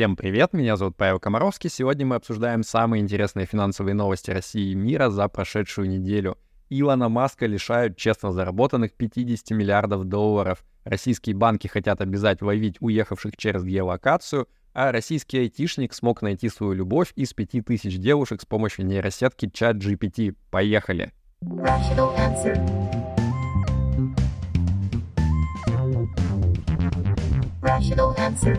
Всем привет, меня зовут Павел Комаровский. Сегодня мы обсуждаем самые интересные финансовые новости России и мира за прошедшую неделю. Илона Маска лишают честно заработанных 50 миллиардов долларов. Российские банки хотят обязать ловить уехавших через геолокацию, а российский айтишник смог найти свою любовь из 5000 девушек с помощью нейросетки чат GPT. Поехали! Rational answer.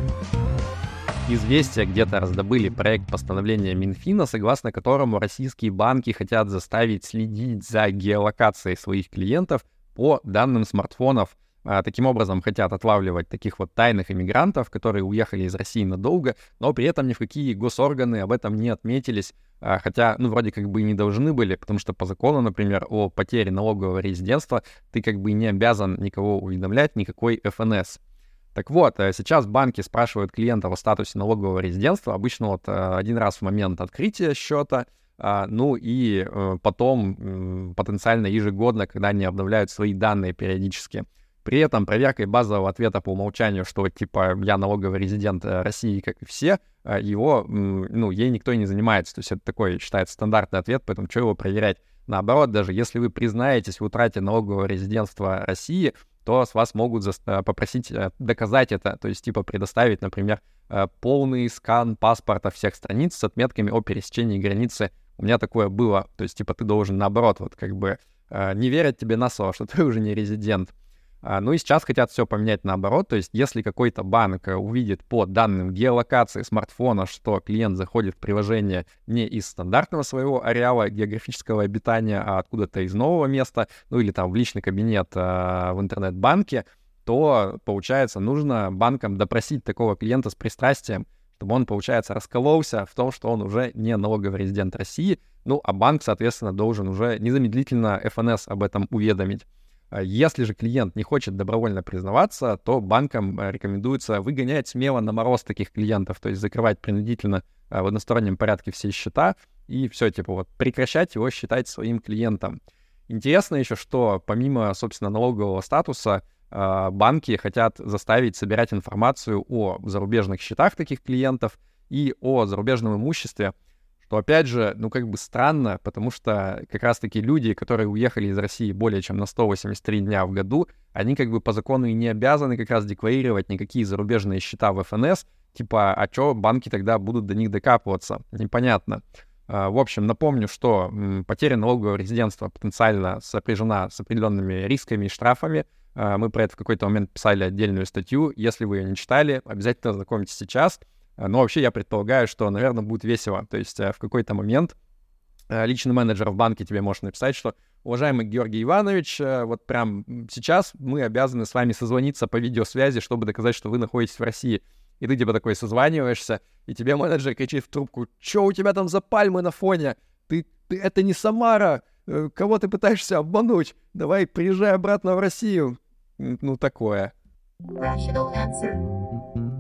Известия где-то раздобыли проект постановления Минфина, согласно которому российские банки хотят заставить следить за геолокацией своих клиентов по данным смартфонов. А, таким образом, хотят отлавливать таких вот тайных иммигрантов, которые уехали из России надолго, но при этом ни в какие госорганы об этом не отметились, а, хотя, ну, вроде как бы и не должны были, потому что по закону, например, о потере налогового резидентства ты как бы не обязан никого уведомлять, никакой ФНС. Так вот, э, сейчас банки спрашивают клиентов о статусе налогового резидентства, обычно вот э, один раз в момент открытия счета, а, ну и э, потом потенциально ежегодно, когда они обновляют свои данные периодически. При этом проверкой базового ответа по умолчанию, что типа я налоговый резидент России, как и все, его, ну, ей никто и не занимается. То есть это такой считается стандартный ответ, поэтому что его проверять? Наоборот, даже если вы признаетесь в утрате налогового резидентства России, то с вас могут э, попросить э, доказать это, то есть типа предоставить, например, э, полный скан паспорта всех страниц с отметками о пересечении границы. У меня такое было, то есть типа ты должен наоборот вот как бы не верить тебе на слово, что ты уже не резидент. А, ну и сейчас хотят все поменять наоборот, то есть если какой-то банк э, увидит по данным геолокации смартфона, что клиент заходит в приложение не из стандартного своего ареала географического обитания, а откуда-то из нового места, ну или там в личный кабинет а, в интернет-банке, то, получается, нужно банкам допросить такого клиента с пристрастием, чтобы он, получается, раскололся в том, что он уже не налоговый резидент России, ну, а банк, соответственно, должен уже незамедлительно ФНС об этом уведомить. А если же клиент не хочет добровольно признаваться, то банкам э, рекомендуется выгонять смело на мороз таких клиентов, то есть закрывать принудительно э, в одностороннем порядке все счета и все, типа вот прекращать его считать своим клиентом. Интересно еще, что помимо, собственно, налогового статуса, э, банки хотят заставить собирать информацию о зарубежных счетах таких клиентов и о зарубежном имуществе, то опять же, ну как бы странно, потому что как раз-таки люди, которые уехали из России более чем на 183 дня в году, они как бы по закону и не обязаны как раз декларировать никакие зарубежные счета в ФНС, типа, а что банки тогда будут до них докапываться? Непонятно. А, в общем, напомню, что потеря налогового резидентства потенциально сопряжена с определенными рисками и штрафами. А, мы про это в какой-то момент писали отдельную статью. Если вы ее не читали, обязательно ознакомьтесь сейчас. А, но вообще я предполагаю, что, наверное, будет весело. То есть э, в какой-то момент э, личный менеджер в банке тебе может написать, что уважаемый Георгий Иванович, э, вот прям сейчас мы обязаны с вами созвониться по видеосвязи, чтобы доказать, что вы находитесь в России. И ты типа такой созваниваешься, и тебе менеджер кричит в трубку, что у тебя там за пальмы на фоне? Ты, ты это не Самара, кого ты пытаешься обмануть? Давай приезжай обратно в Россию. Ну, такое. Rational answer.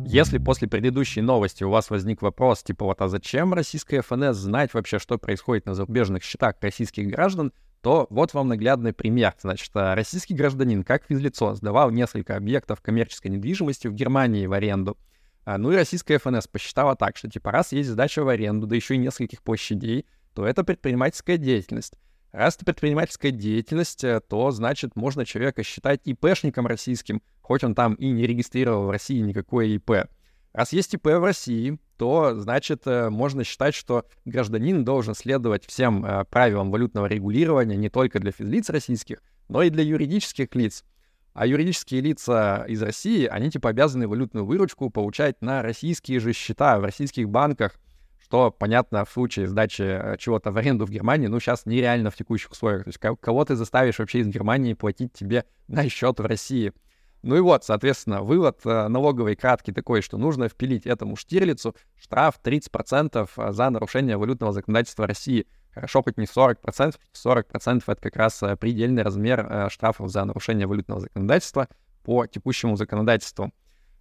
Если после предыдущей новости у вас возник вопрос, типа вот, а зачем российская ФНС знать вообще, что происходит на зарубежных счетах российских граждан, то вот вам наглядный пример. Значит, а, российский гражданин, как физлицо, сдавал несколько объектов коммерческой недвижимости в Германии в аренду. А, ну и российская ФНС посчитала так, что типа раз есть сдача в аренду, да еще и нескольких площадей, то это предпринимательская деятельность. Раз это предпринимательская деятельность, э, то, значит, можно человека считать ИПшником российским, хоть он там и не регистрировал в России никакое ИП. Раз есть ИП в России, то, значит, э, можно считать, что гражданин должен следовать всем э, правилам валютного регулирования не только для физлиц российских, но и для юридических лиц. А юридические лица из России, они типа обязаны валютную выручку получать на российские же счета в российских банках – что, понятно, в случае сдачи э, чего-то в аренду в Германии, ну, сейчас нереально в текущих условиях. То есть кого ты заставишь вообще из Германии платить тебе на счет в России? Ну и вот, соответственно, вывод э, налоговой кратки такой, что нужно впилить этому Штирлицу штраф 30% э, за нарушение валютного законодательства России. Хорошо, хоть не 40%, 40% это как раз предельный размер штрафов за нарушение валютного законодательства по текущему законодательству.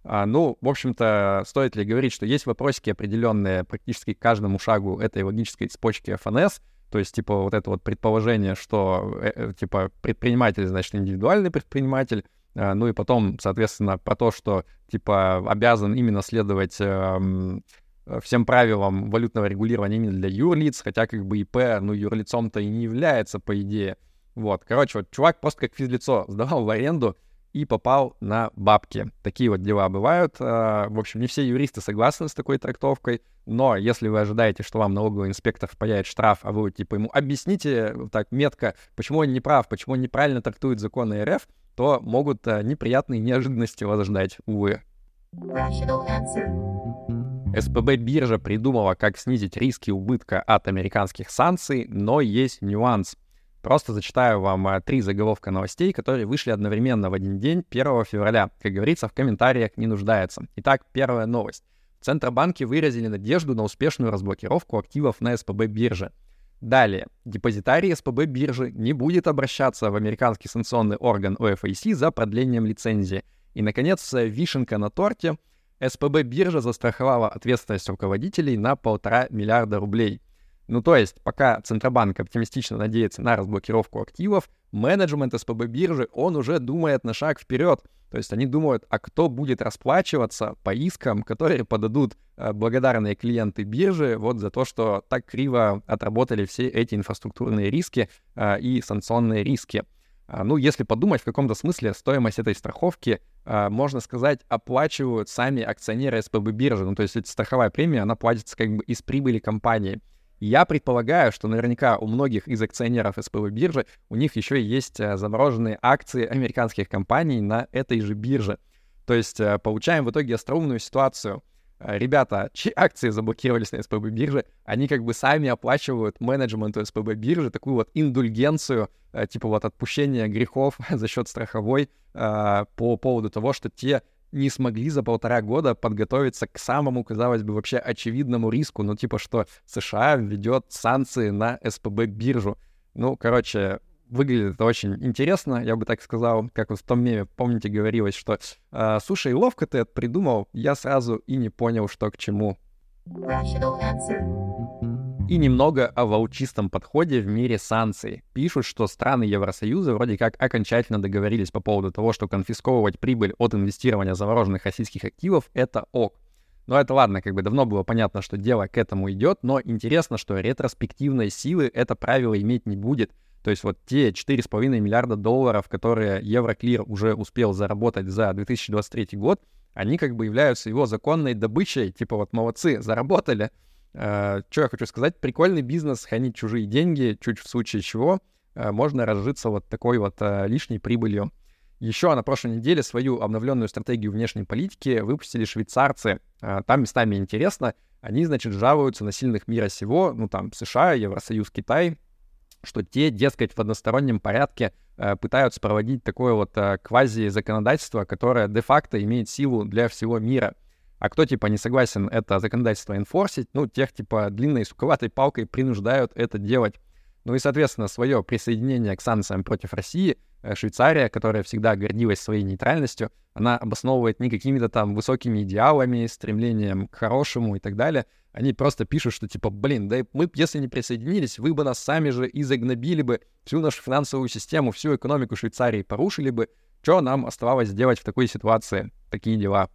А, ну, в общем-то, стоит ли говорить, что есть вопросики определенные практически каждому шагу этой логической цепочки ФНС, то есть, типа, вот это вот предположение, что, э, э, типа, предприниматель, значит, индивидуальный предприниматель, э, ну и потом, соответственно, про то, что, типа, обязан именно следовать эм, всем правилам валютного регулирования именно для юрлиц, хотя как бы ИП, ну, юрлицом-то и не является, по идее. Вот, короче, вот чувак просто как физлицо сдавал в аренду и попал на бабки. Такие вот дела бывают. А, в общем, не все юристы согласны с такой трактовкой, но если вы ожидаете, что вам налоговый инспектор впаяет штраф, а вы типа ему объясните так метко, почему он не прав, почему он неправильно трактует законы РФ, то могут а, неприятные неожиданности вас ждать, увы. СПБ биржа придумала, как снизить риски убытка от американских санкций, но есть нюанс. Просто зачитаю вам э, три заголовка новостей, которые вышли одновременно в один день 1 февраля. Как говорится, в комментариях не нуждается. Итак, первая новость. Центробанки выразили надежду на успешную разблокировку активов на СПБ бирже. Далее. Депозитарий СПБ биржи не будет обращаться в американский санкционный орган ОФАС за продлением лицензии. И, наконец, вишенка на торте. СПБ биржа застраховала ответственность руководителей на полтора миллиарда рублей – ну, то есть, пока Центробанк оптимистично надеется на разблокировку активов, менеджмент СПБ биржи, он уже думает на шаг вперед. То есть они думают, а кто будет расплачиваться по искам, которые подадут э, благодарные клиенты биржи вот за то, что так криво отработали все эти инфраструктурные риски э, и санкционные риски. А, ну, если подумать, в каком-то смысле стоимость этой страховки, э, можно сказать, оплачивают сами акционеры СПБ биржи. Ну, то есть эта страховая премия, она платится как бы из прибыли компании. Я предполагаю, что наверняка у многих из акционеров СПБ биржи у них еще есть э, замороженные акции американских компаний на этой же бирже. То есть э, получаем в итоге остроумную ситуацию. Э, ребята, чьи акции заблокировались на СПБ бирже, они как бы сами оплачивают менеджменту СПБ биржи такую вот индульгенцию, типа вот отпущения грехов за счет страховой по поводу того, что те не смогли за полтора года подготовиться к самому, казалось бы, вообще очевидному риску, ну, типа, что США введет санкции на СПБ биржу. Ну, короче, выглядит это очень интересно, я бы так сказал, как вот в том меме, помните, говорилось, что э, «Слушай, ловко ты это придумал, я сразу и не понял, что к чему». И немного о волчистом подходе в мире санкций. Пишут, что страны Евросоюза вроде как окончательно договорились по поводу того, что конфисковывать прибыль от инвестирования замороженных российских активов — это ок. Но это ладно, как бы давно было понятно, что дело к этому идет, но интересно, что ретроспективной силы это правило иметь не будет. То есть вот те 4,5 миллиарда долларов, которые Евроклир уже успел заработать за 2023 год, они как бы являются его законной добычей, типа вот молодцы, заработали, что я хочу сказать? Прикольный бизнес, хранить чужие деньги, чуть в случае чего э, можно разжиться вот такой вот э, лишней прибылью. Еще на прошлой неделе свою обновленную стратегию внешней политики выпустили швейцарцы. Там местами интересно. Они, значит, жалуются на сильных мира сего, ну там США, Евросоюз, Китай, что те, дескать, в одностороннем порядке пытаются проводить такое вот квази-законодательство, которое де-факто имеет силу для всего мира — а кто, типа, не согласен это законодательство инфорсить, ну, тех, типа, длинной суковатой палкой принуждают это делать. Ну и, соответственно, свое присоединение к санкциям против России э, Швейцария, которая всегда гордилась своей нейтральностью, она обосновывает не какими-то там высокими идеалами, стремлением к хорошему и так далее. Они просто пишут, что типа, блин, да мы если не присоединились, вы бы нас сами же и загнобили бы, всю нашу финансовую систему, всю экономику Швейцарии порушили бы. Что нам оставалось делать в такой ситуации? Такие дела.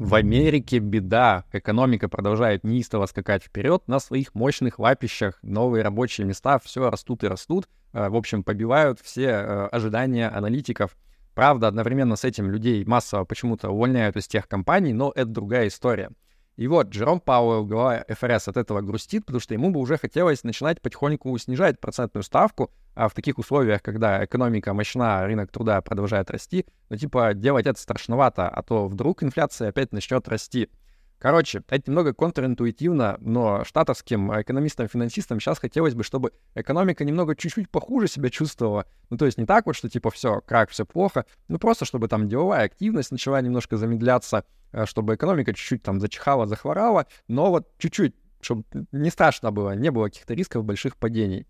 В Америке беда. Экономика продолжает неистово скакать вперед на своих мощных лапищах. Новые рабочие места все растут и растут. Э, в общем, побивают все э, ожидания аналитиков. Правда, одновременно с этим людей массово почему-то увольняют из тех компаний, но это другая история. И вот Джером Пауэлл, глава ФРС, от этого грустит, потому что ему бы уже хотелось начинать потихоньку снижать процентную ставку, а в таких условиях, когда экономика мощна, рынок труда продолжает расти, ну типа делать это страшновато, а то вдруг инфляция опять начнет расти. Короче, это немного контринтуитивно, но штатовским экономистам-финансистам сейчас хотелось бы, чтобы экономика немного чуть-чуть похуже себя чувствовала. Ну, то есть не так вот, что типа все, как все плохо, ну просто чтобы там деловая активность начала немножко замедляться, чтобы экономика чуть-чуть там зачихала, захворала, но вот чуть-чуть, чтобы не страшно было, не было каких-то рисков больших падений.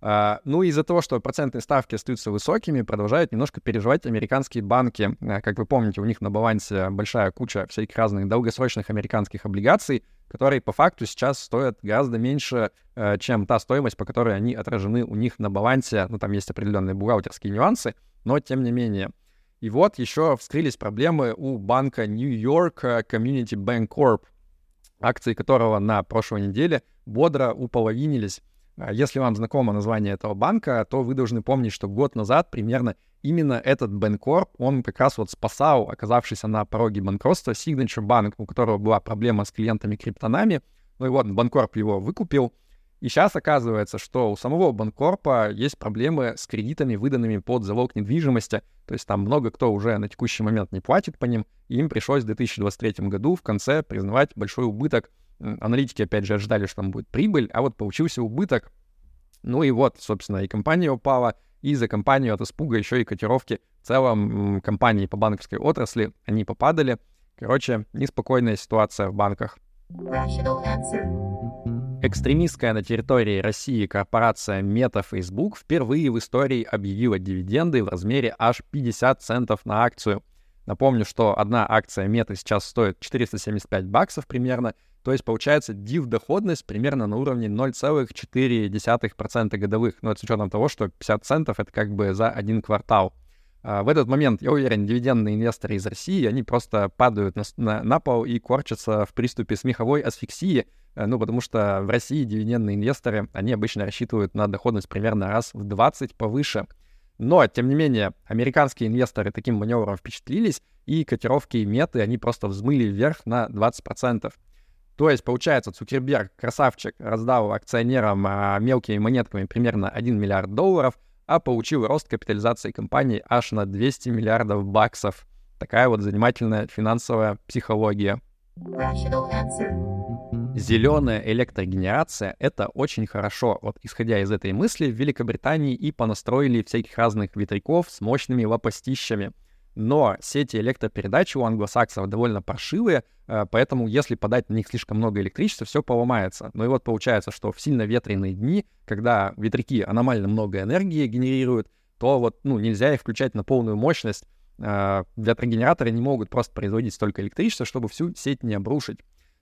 Uh, ну, из-за того, что процентные ставки остаются высокими, продолжают немножко переживать американские банки. Uh, как вы помните, у них на балансе большая куча всяких разных долгосрочных американских облигаций, которые по факту сейчас стоят гораздо меньше, uh, чем та стоимость, по которой они отражены у них на балансе. Ну, там есть определенные бухгалтерские нюансы, но тем не менее. И вот еще вскрылись проблемы у банка New York Community Bank Corp, акции которого на прошлой неделе бодро уполовинились. А если вам знакомо название этого банка, то вы должны помнить, что год назад примерно именно этот Bancorp, он как раз вот спасал оказавшийся на пороге банкротства Signature Bank, у которого была проблема с клиентами криптонами. Ну и вот Банкорп его выкупил, и сейчас оказывается, что у самого Банкорпа есть проблемы с кредитами, выданными под залог недвижимости. То есть там много кто уже на текущий момент не платит по ним. И им пришлось в 2023 году в конце признавать большой убыток. Аналитики, опять же, ожидали, что там будет прибыль, а вот получился убыток. Ну и вот, собственно, и компания упала, и за компанию от испуга еще и котировки в целом компании по банковской отрасли, они попадали. Короче, неспокойная ситуация в банках. Rational answer. Экстремистская на территории России корпорация Meta Facebook впервые в истории объявила дивиденды в размере аж 50 центов на акцию. Напомню, что одна акция Meta сейчас стоит 475 баксов примерно, то есть получается див-доходность примерно на уровне 0,4% годовых. Но это с учетом того, что 50 центов — это как бы за один квартал. А в этот момент, я уверен, дивидендные инвесторы из России, они просто падают на, на, на пол и корчатся в приступе смеховой асфиксии, ну, потому что в России дивидендные инвесторы, они обычно рассчитывают на доходность примерно раз в 20 повыше. Но, тем не менее, американские инвесторы таким маневром впечатлились, и котировки меты, они просто взмыли вверх на 20%. То есть, получается, Цукерберг, красавчик, раздал акционерам а, мелкими монетками примерно 1 миллиард долларов, а получил рост капитализации компании аж на 200 миллиардов баксов. Такая вот занимательная финансовая психология. Rational answer. Зеленая электрогенерация — это очень хорошо. Вот исходя из этой мысли, в Великобритании и понастроили всяких разных ветряков с мощными лопастищами. Но сети электропередач у англосаксов довольно паршивые, э, поэтому если подать на них слишком много электричества, все поломается. Ну и вот получается, что в сильно ветреные дни, когда ветряки аномально много энергии генерируют, то вот ну, нельзя их включать на полную мощность. Э, ветрогенераторы не могут просто производить столько электричества, чтобы всю сеть не обрушить.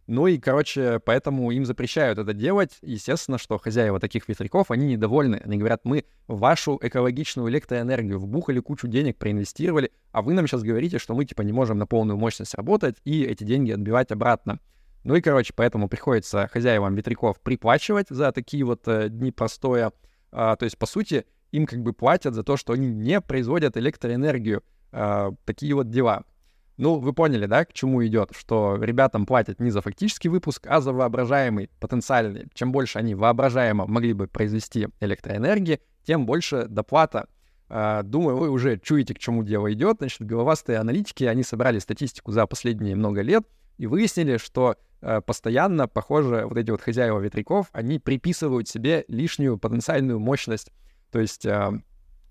Ну и, короче, поэтому им запрещают это делать. Естественно, что хозяева таких ветряков, они недовольны. Они говорят, мы вашу экологичную электроэнергию вбухали кучу денег, проинвестировали, а вы нам сейчас говорите, что мы, типа, не можем на полную мощность работать и эти деньги отбивать обратно. Ну и, короче, поэтому приходится хозяевам ветряков приплачивать за такие вот э, дни простоя. А, то есть, по сути, им как бы платят за то, что они не производят электроэнергию. А, такие вот дела. Ну, вы поняли, да, к чему идет, что ребятам платят не за фактический выпуск, а за воображаемый, потенциальный. Чем больше они воображаемо могли бы произвести электроэнергии, тем больше доплата. А, думаю, вы уже чуете, к чему дело идет. Значит, головастые аналитики, они собрали статистику за последние много лет и выяснили, что а, постоянно, похоже, вот эти вот хозяева ветряков, они приписывают себе лишнюю потенциальную мощность. То есть а,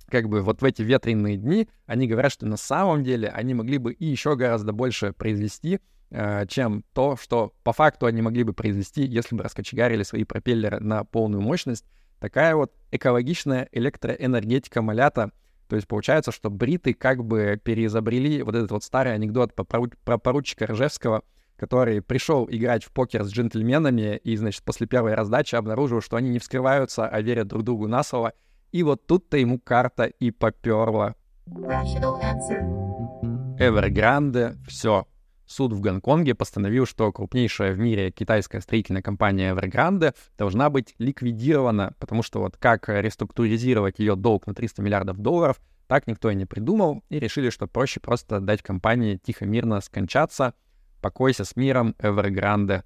как бы вот в эти ветреные дни они говорят, что на самом деле они могли бы и еще гораздо больше произвести, э, чем то, что по факту они могли бы произвести, если бы раскочегарили свои пропеллеры на полную мощность. Такая вот экологичная электроэнергетика малята. То есть получается, что бриты как бы переизобрели вот этот вот старый анекдот про, поручика Ржевского, который пришел играть в покер с джентльменами и, значит, после первой раздачи обнаружил, что они не вскрываются, а верят друг другу на слово — и вот тут-то ему карта и поперла. Evergrande, все. Суд в Гонконге постановил, что крупнейшая в мире китайская строительная компания Evergrande должна быть ликвидирована, потому что вот как реструктуризировать ее долг на 300 миллиардов долларов, так никто и не придумал, и решили, что проще просто дать компании тихо-мирно скончаться. Покойся с миром, Evergrande.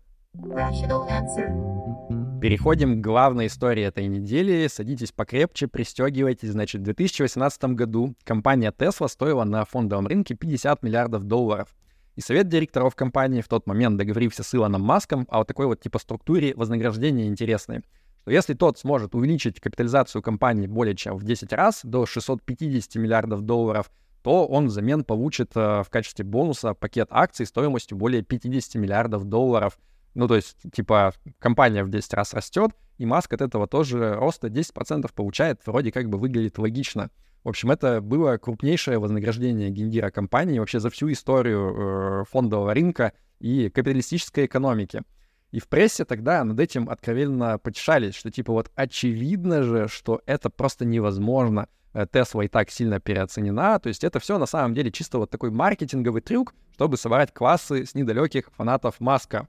Переходим к главной истории этой недели. Садитесь покрепче, пристегивайтесь. Значит, в 2018 году компания Tesla стоила на фондовом рынке 50 миллиардов долларов. И совет директоров компании в тот момент договорился с Илоном Маском о вот такой вот типа структуре вознаграждения интересной. Что если тот сможет увеличить капитализацию компании более чем в 10 раз, до 650 миллиардов долларов, то он взамен получит э, в качестве бонуса пакет акций стоимостью более 50 миллиардов долларов — ну, то есть, типа, компания в 10 раз растет, и Маск от этого тоже роста 10% получает, вроде как бы выглядит логично. В общем, это было крупнейшее вознаграждение гендира компании вообще за всю историю э, фондового рынка и капиталистической экономики. И в прессе тогда над этим откровенно потешались, что типа вот очевидно же, что это просто невозможно. Тесла и так сильно переоценена. То есть это все на самом деле чисто вот такой маркетинговый трюк, чтобы собрать классы с недалеких фанатов Маска.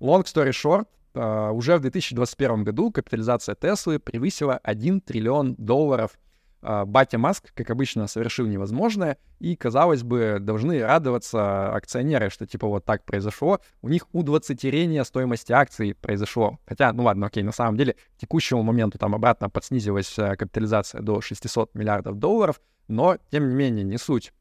Long story short, Uh, уже в 2021 году капитализация Теслы превысила 1 триллион долларов. Uh, батя Маск, как обычно, совершил невозможное, и, казалось бы, должны радоваться акционеры, что типа вот так произошло. У них удвоцатерение стоимости акций произошло. Хотя, ну ладно, окей, на самом деле, к текущему моменту там обратно подснизилась uh, капитализация до 600 миллиардов долларов, но, тем не менее, не суть.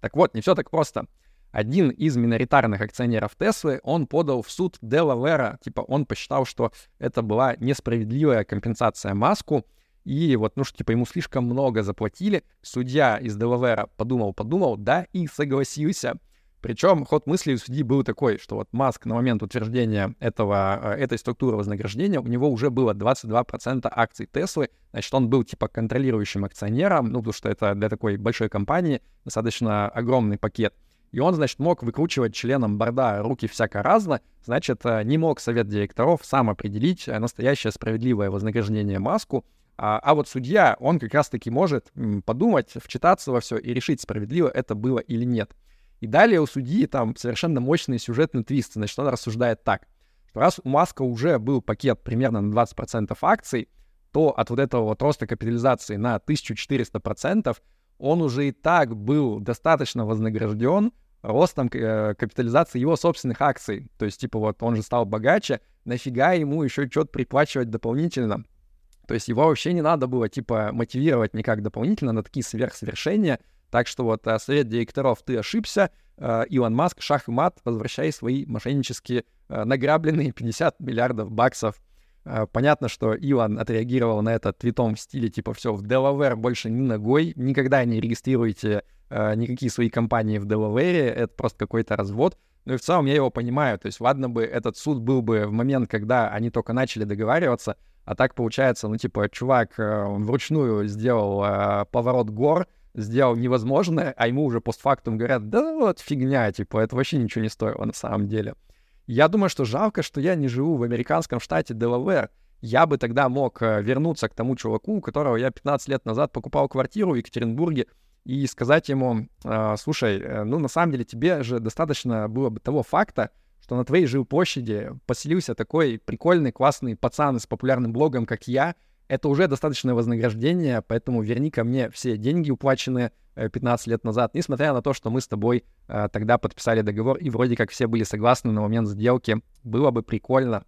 Так вот, не все так просто один из миноритарных акционеров Теслы, он подал в суд Делавера, типа он посчитал, что это была несправедливая компенсация Маску, и вот, ну, что, типа, ему слишком много заплатили. Судья из Делавера подумал-подумал, да, и согласился. Причем ход мысли у судьи был такой, что вот Маск на момент утверждения этого, э, этой структуры вознаграждения, у него уже было 22% акций Теслы, значит, он был типа контролирующим акционером, ну, потому что это для такой большой компании достаточно огромный пакет — и он, значит, мог выкручивать членам борда руки всяко разно, значит, э, не мог совет директоров сам определить э, настоящее справедливое вознаграждение Маску, а, а вот судья, он как раз-таки может подумать, вчитаться во все и решить, справедливо это было или нет. И далее у судьи там совершенно мощный сюжетный твист. Значит, он рассуждает так, что раз у Маска уже был пакет примерно на 20% акций, то от вот этого вот роста капитализации на 1400% он уже и так был достаточно вознагражден ростом э, капитализации его собственных акций. То есть, типа, вот он же стал богаче, нафига ему еще что-то приплачивать дополнительно? То есть его вообще не надо было, типа, мотивировать никак дополнительно на такие сверхсовершения. Так что вот э, совет директоров, ты ошибся, э, Илон Маск, шах и мат, возвращай свои мошеннические награбленные 50 миллиардов баксов понятно, что Илон отреагировал на это твитом в стиле типа все, в Делавер больше ни ногой, никогда не регистрируйте э, никакие свои компании в Делавере, это просто какой-то развод. Ну и в целом я его понимаю, то есть ладно бы этот суд был бы в момент, когда они только начали договариваться, а так получается, ну типа чувак э, вручную сделал э, поворот гор, сделал невозможное, а ему уже постфактум говорят, да вот фигня, типа это вообще ничего не стоило на самом деле. Я думаю, что жалко, что я не живу в американском штате Делавэр. Я бы тогда мог э, вернуться к тому чуваку, у которого я 15 лет назад покупал квартиру в Екатеринбурге, и сказать ему, э, слушай, э, ну на самом деле тебе же достаточно было бы того факта, что на твоей жилплощади поселился такой прикольный, классный пацан с популярным блогом, как я, это уже достаточное вознаграждение, поэтому верни ко мне все деньги, уплаченные 15 э, лет назад, несмотря на то, что мы с тобой э, тогда подписали договор, и вроде как все были согласны на момент сделки, было бы прикольно.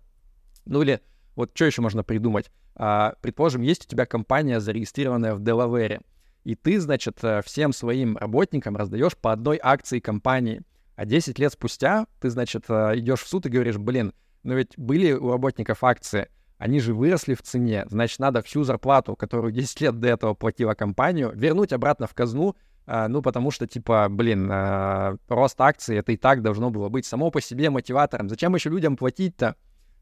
Ну или вот что еще можно придумать? А, предположим, есть у тебя компания, зарегистрированная в Делавере, и ты, значит, э, всем своим работникам раздаешь по одной акции компании, а 10 лет спустя ты, значит, идешь в суд и говоришь, блин, но ведь были у работников акции — они же выросли в цене, значит, надо всю зарплату, которую 10 лет до этого платила компанию, вернуть обратно в казну, а, ну, потому что, типа, блин, а, рост акций, это и так должно было быть само по себе мотиватором. Зачем еще людям платить-то?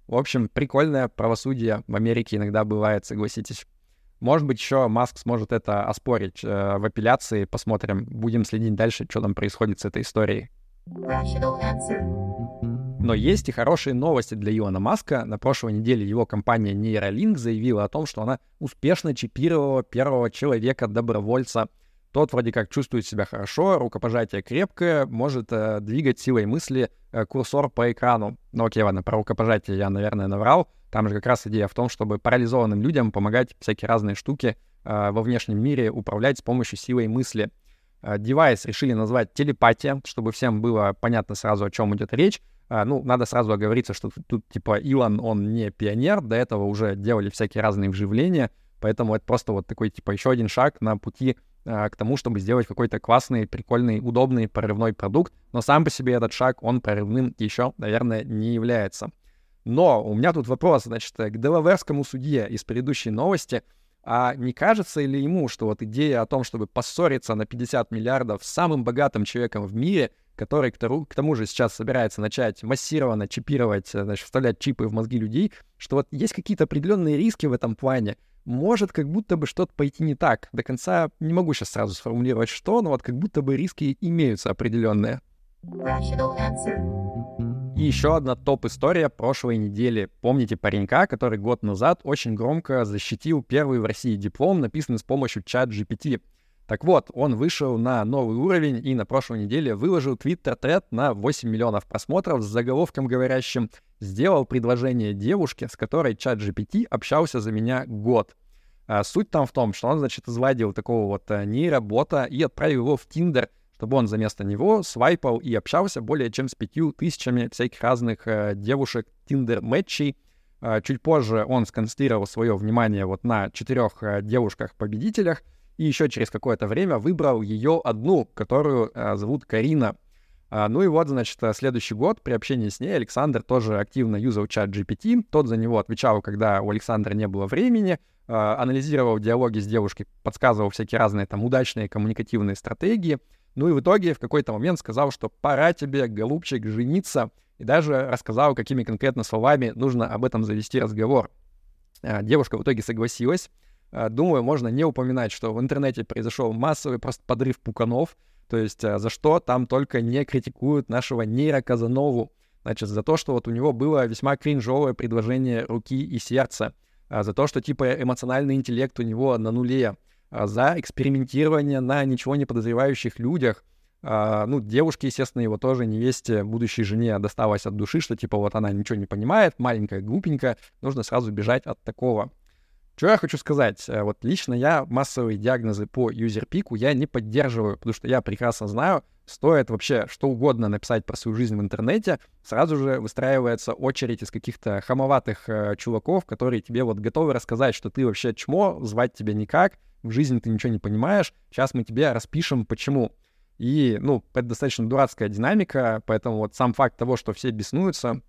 В общем, прикольное правосудие в Америке иногда бывает, согласитесь. Может быть, еще Маск сможет это оспорить э, в апелляции. Посмотрим. Будем следить дальше, что там происходит с этой историей. Но есть и хорошие новости для Илона Маска. На прошлой неделе его компания Neuralink заявила о том, что она успешно чипировала первого человека-добровольца. Тот вроде как чувствует себя хорошо, рукопожатие крепкое, может э, двигать силой мысли э, курсор по экрану. Ну окей, ладно, про рукопожатие я, наверное, наврал. Там же как раз идея в том, чтобы парализованным людям помогать всякие разные штуки э, во внешнем мире управлять с помощью силой мысли. Э, девайс решили назвать телепатия, чтобы всем было понятно сразу, о чем идет речь. А, ну, надо сразу оговориться, что тут, типа, Илон, он не пионер, до этого уже делали всякие разные вживления, поэтому это просто вот такой, типа, еще один шаг на пути а, к тому, чтобы сделать какой-то классный, прикольный, удобный прорывной продукт, но сам по себе этот шаг, он прорывным еще, наверное, не является. Но у меня тут вопрос, значит, к делаверскому судье из предыдущей новости, а не кажется ли ему, что вот идея о том, чтобы поссориться на 50 миллиардов с самым богатым человеком в мире — который к тому, к тому же сейчас собирается начать массированно чипировать, э, значит, вставлять чипы в мозги людей, что вот есть какие-то определенные риски в этом плане. Может как будто бы что-то пойти не так. До конца не могу сейчас сразу сформулировать, что, но вот как будто бы риски имеются определенные. И еще одна топ-история прошлой недели. Помните паренька, который год назад очень громко защитил первый в России диплом, написанный с помощью чат GPT. Так вот, он вышел на новый уровень и на прошлой неделе выложил твиттер-тред на 8 миллионов просмотров с заголовком говорящим «Сделал предложение девушке, с которой чат GPT общался за меня год». А суть там в том, что он, значит, изладил такого вот э, нейробота и отправил его в Тиндер, чтобы он за место него свайпал и общался более чем с пятью тысячами всяких разных э, девушек Тиндер-мэтчей. Э, чуть позже он сконцентрировал свое внимание вот на четырех э, девушках-победителях и еще через какое-то время выбрал ее одну, которую э, зовут Карина. Uh, ну и вот, значит, э, следующий год при общении с ней Александр тоже активно юзал чат GPT. Тот за него отвечал, когда у Александра не было времени, uh, анализировал диалоги с девушкой, подсказывал всякие разные там удачные коммуникативные стратегии. Ну и в итоге в какой-то момент сказал, что пора тебе, голубчик, жениться, и даже рассказал, какими конкретно словами нужно об этом завести разговор. А, девушка в итоге согласилась. А, думаю, можно не упоминать, что в интернете произошел массовый просто подрыв пуканов, то есть а, за что там только не критикуют нашего нейро Казанову. Значит, за то, что вот у него было весьма кринжовое предложение руки и сердца, за то, что типа эмоциональный интеллект у него на нуле, а, за экспериментирование на ничего не подозревающих людях. А, ну, девушке, естественно, его тоже невесте, будущей жене досталось от души, что типа вот она ничего не понимает, маленькая, глупенькая, нужно сразу бежать от такого. Что я хочу сказать? Э, вот лично я массовые диагнозы по юзерпику я не поддерживаю, потому что я прекрасно знаю, стоит вообще что угодно написать про свою жизнь в интернете, сразу же выстраивается очередь из каких-то хамоватых э, чуваков, которые тебе вот готовы рассказать, что ты вообще чмо, звать тебя никак, в жизни ты ничего не понимаешь, сейчас мы тебе распишем, почему. И, ну, это достаточно дурацкая динамика, поэтому вот сам факт того, что все беснуются,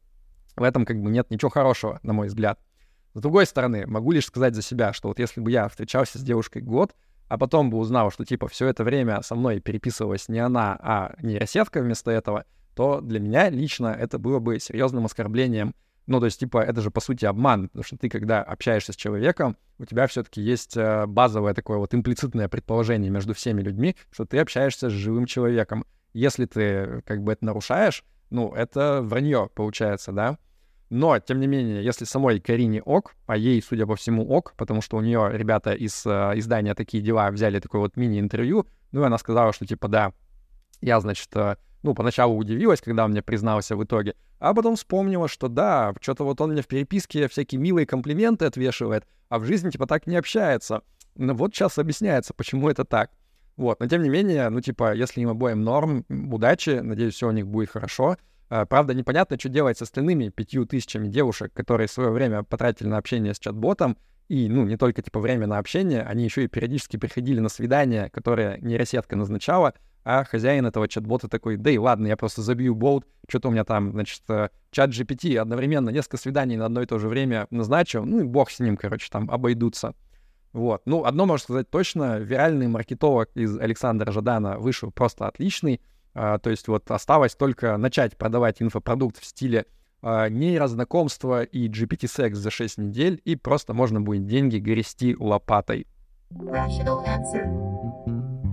в этом как бы нет ничего хорошего, на мой взгляд. С другой стороны, могу лишь сказать за себя, что вот если бы я встречался с девушкой год, а потом бы узнал, что типа все это время со мной переписывалась не она, а нейросетка вместо этого, то для меня лично это было бы серьезным оскорблением. Ну, то есть, типа, это же, по сути, обман, потому что ты, когда общаешься с человеком, у тебя все-таки есть э, базовое такое вот имплицитное предположение между всеми людьми, что ты общаешься с живым человеком. Если ты, как бы, это нарушаешь, ну, это вранье получается, да? Но, тем не менее, если самой Карине ок, а ей, судя по всему, ок, потому что у нее ребята из э, издания «Такие дела» взяли такое вот мини-интервью, ну, и она сказала, что, типа, да, я, значит, э, ну, поначалу удивилась, когда он мне признался в итоге, а потом вспомнила, что да, что-то вот он мне в переписке всякие милые комплименты отвешивает, а в жизни, типа, так не общается. Ну, вот сейчас объясняется, почему это так. Вот, но тем не менее, ну, типа, если им обоим норм, удачи, надеюсь, все у них будет хорошо. А, правда, непонятно, что делать с остальными пятью тысячами девушек, которые свое время потратили на общение с чат-ботом, и, ну, не только, типа, время на общение, они еще и периодически приходили на свидания, которые нейросетка назначала, а хозяин этого чат-бота такой, да и ладно, я просто забью болт, что-то у меня там, значит, э, чат GPT одновременно несколько свиданий на одно и то же время назначил, ну и бог с ним, короче, там обойдутся. Вот. Ну, одно можно сказать точно, виральный маркетолог из Александра Жадана вышел просто отличный, то есть вот осталось только начать продавать инфопродукт в стиле а, нейрознакомства и GPT-секс за 6 недель, и просто можно будет деньги грести лопатой.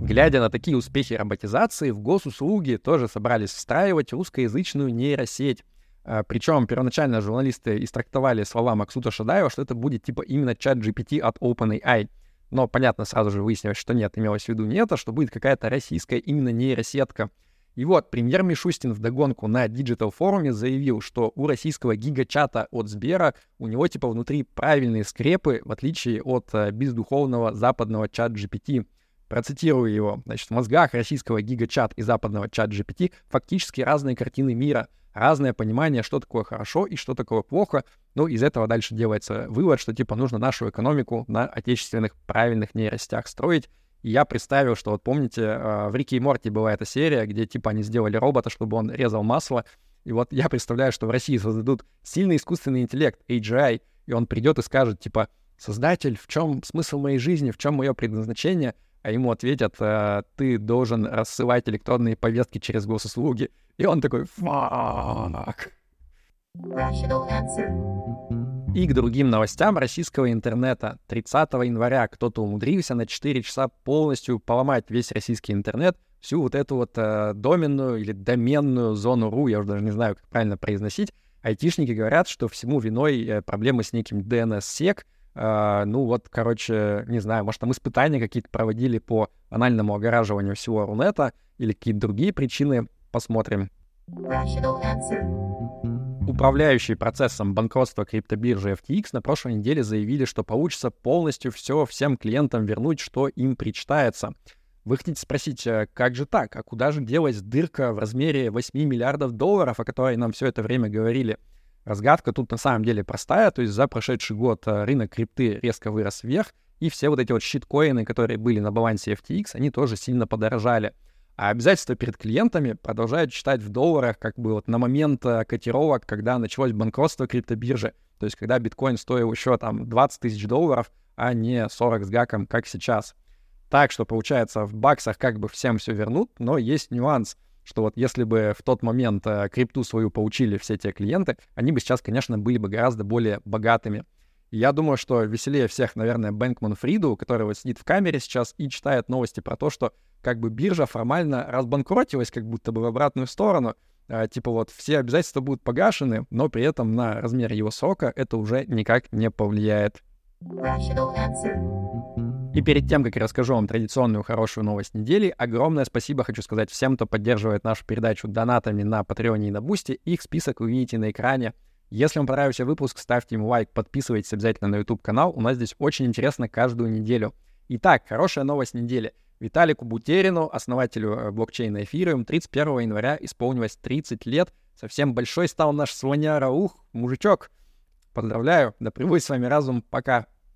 Глядя на такие успехи роботизации, в госуслуги тоже собрались встраивать русскоязычную нейросеть. А, Причем первоначально журналисты истрактовали слова Максута Шадаева, что это будет типа именно чат GPT от OpenAI. Но, понятно, сразу же выяснилось, что нет, имелось в виду не это, что будет какая-то российская именно нейросетка. И вот, премьер Мишустин догонку на Digital форуме заявил, что у российского гигачата от Сбера у него типа внутри правильные скрепы, в отличие от э, бездуховного западного чат GPT. Процитирую его. Значит, в мозгах российского гигачат и западного чат GPT фактически разные картины мира, разное понимание, что такое хорошо и что такое плохо. Ну, из этого дальше делается вывод, что типа нужно нашу экономику на отечественных правильных нейростях строить, и я представил, что вот помните, э, в Рике и Морти была эта серия, где типа они сделали робота, чтобы он резал масло. И вот я представляю, что в России создадут сильный искусственный интеллект, AGI, и он придет и скажет, типа, создатель, в чем смысл моей жизни, в чем мое предназначение? А ему ответят, э, ты должен рассылать электронные повестки через госуслуги. И он такой, фак. И к другим новостям российского интернета. 30 января кто-то умудрился на 4 часа полностью поломать весь российский интернет, всю вот эту вот э, доменную или доменную зону РУ, я уже даже не знаю, как правильно произносить. Айтишники говорят, что всему виной э, проблемы с неким DNS-сек. Э, ну вот, короче, не знаю, может там испытания какие-то проводили по анальному огораживанию всего Рунета или какие-то другие причины. Посмотрим. Rational answer. Управляющие процессом банкротства криптобиржи FTX на прошлой неделе заявили, что получится полностью все всем клиентам вернуть, что им причитается. Вы хотите спросить, э, как же так? А куда же делась дырка в размере 8 миллиардов долларов, о которой нам все это время говорили? Разгадка тут на самом деле простая, то есть за прошедший год э, рынок крипты резко вырос вверх, и все вот эти вот щиткоины, которые были на балансе FTX, они тоже сильно подорожали. А обязательства перед клиентами продолжают считать в долларах, как бы вот на момент э, котировок, когда началось банкротство криптобиржи. То есть когда биткоин стоил еще там 20 тысяч долларов, а не 40 с гаком, как сейчас. Так что, получается, в баксах как бы всем все вернут, но есть нюанс, что вот если бы в тот момент э, крипту свою получили все те клиенты, они бы сейчас, конечно, были бы гораздо более богатыми. Я думаю, что веселее всех, наверное, Бэнкман Фриду, который вот сидит в камере сейчас и читает новости про то, что как бы биржа формально разбанкротилась как будто бы в обратную сторону. А, типа вот все обязательства будут погашены, но при этом на размер его срока это уже никак не повлияет. И перед тем, как я расскажу вам традиционную хорошую новость недели, огромное спасибо хочу сказать всем, кто поддерживает нашу передачу донатами на Патреоне и на Бусти. Их список вы видите на экране. Если вам понравился выпуск, ставьте ему лайк, подписывайтесь обязательно на YouTube-канал. У нас здесь очень интересно каждую неделю. Итак, хорошая новость недели — Виталику Бутерину, основателю э, блокчейна Ethereum, 31 января исполнилось 30 лет. Совсем большой стал наш слоняра. Ух, мужичок. Поздравляю. Да прибудет с вами разум. Пока.